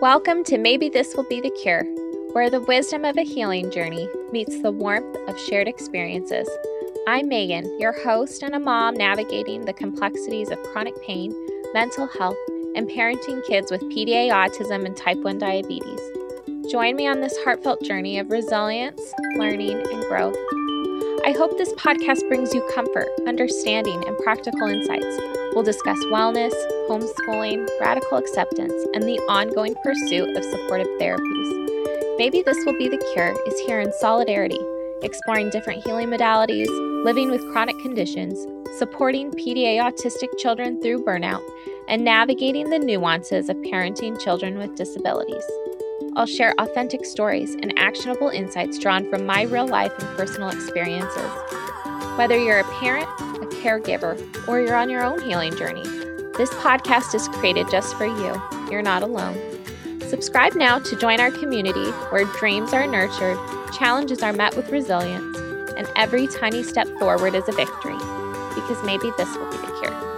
Welcome to Maybe This Will Be the Cure, where the wisdom of a healing journey meets the warmth of shared experiences. I'm Megan, your host and a mom navigating the complexities of chronic pain, mental health, and parenting kids with PDA autism and type 1 diabetes. Join me on this heartfelt journey of resilience, learning, and growth. I hope this podcast brings you comfort, understanding, and practical insights. We'll discuss wellness, homeschooling, radical acceptance, and the ongoing pursuit of supportive therapies. Maybe This Will Be the Cure is here in solidarity, exploring different healing modalities, living with chronic conditions, supporting PDA autistic children through burnout, and navigating the nuances of parenting children with disabilities. I'll share authentic stories and actionable insights drawn from my real life and personal experiences. Whether you're a parent, a caregiver, or you're on your own healing journey, this podcast is created just for you. You're not alone. Subscribe now to join our community where dreams are nurtured, challenges are met with resilience, and every tiny step forward is a victory. Because maybe this will be the cure.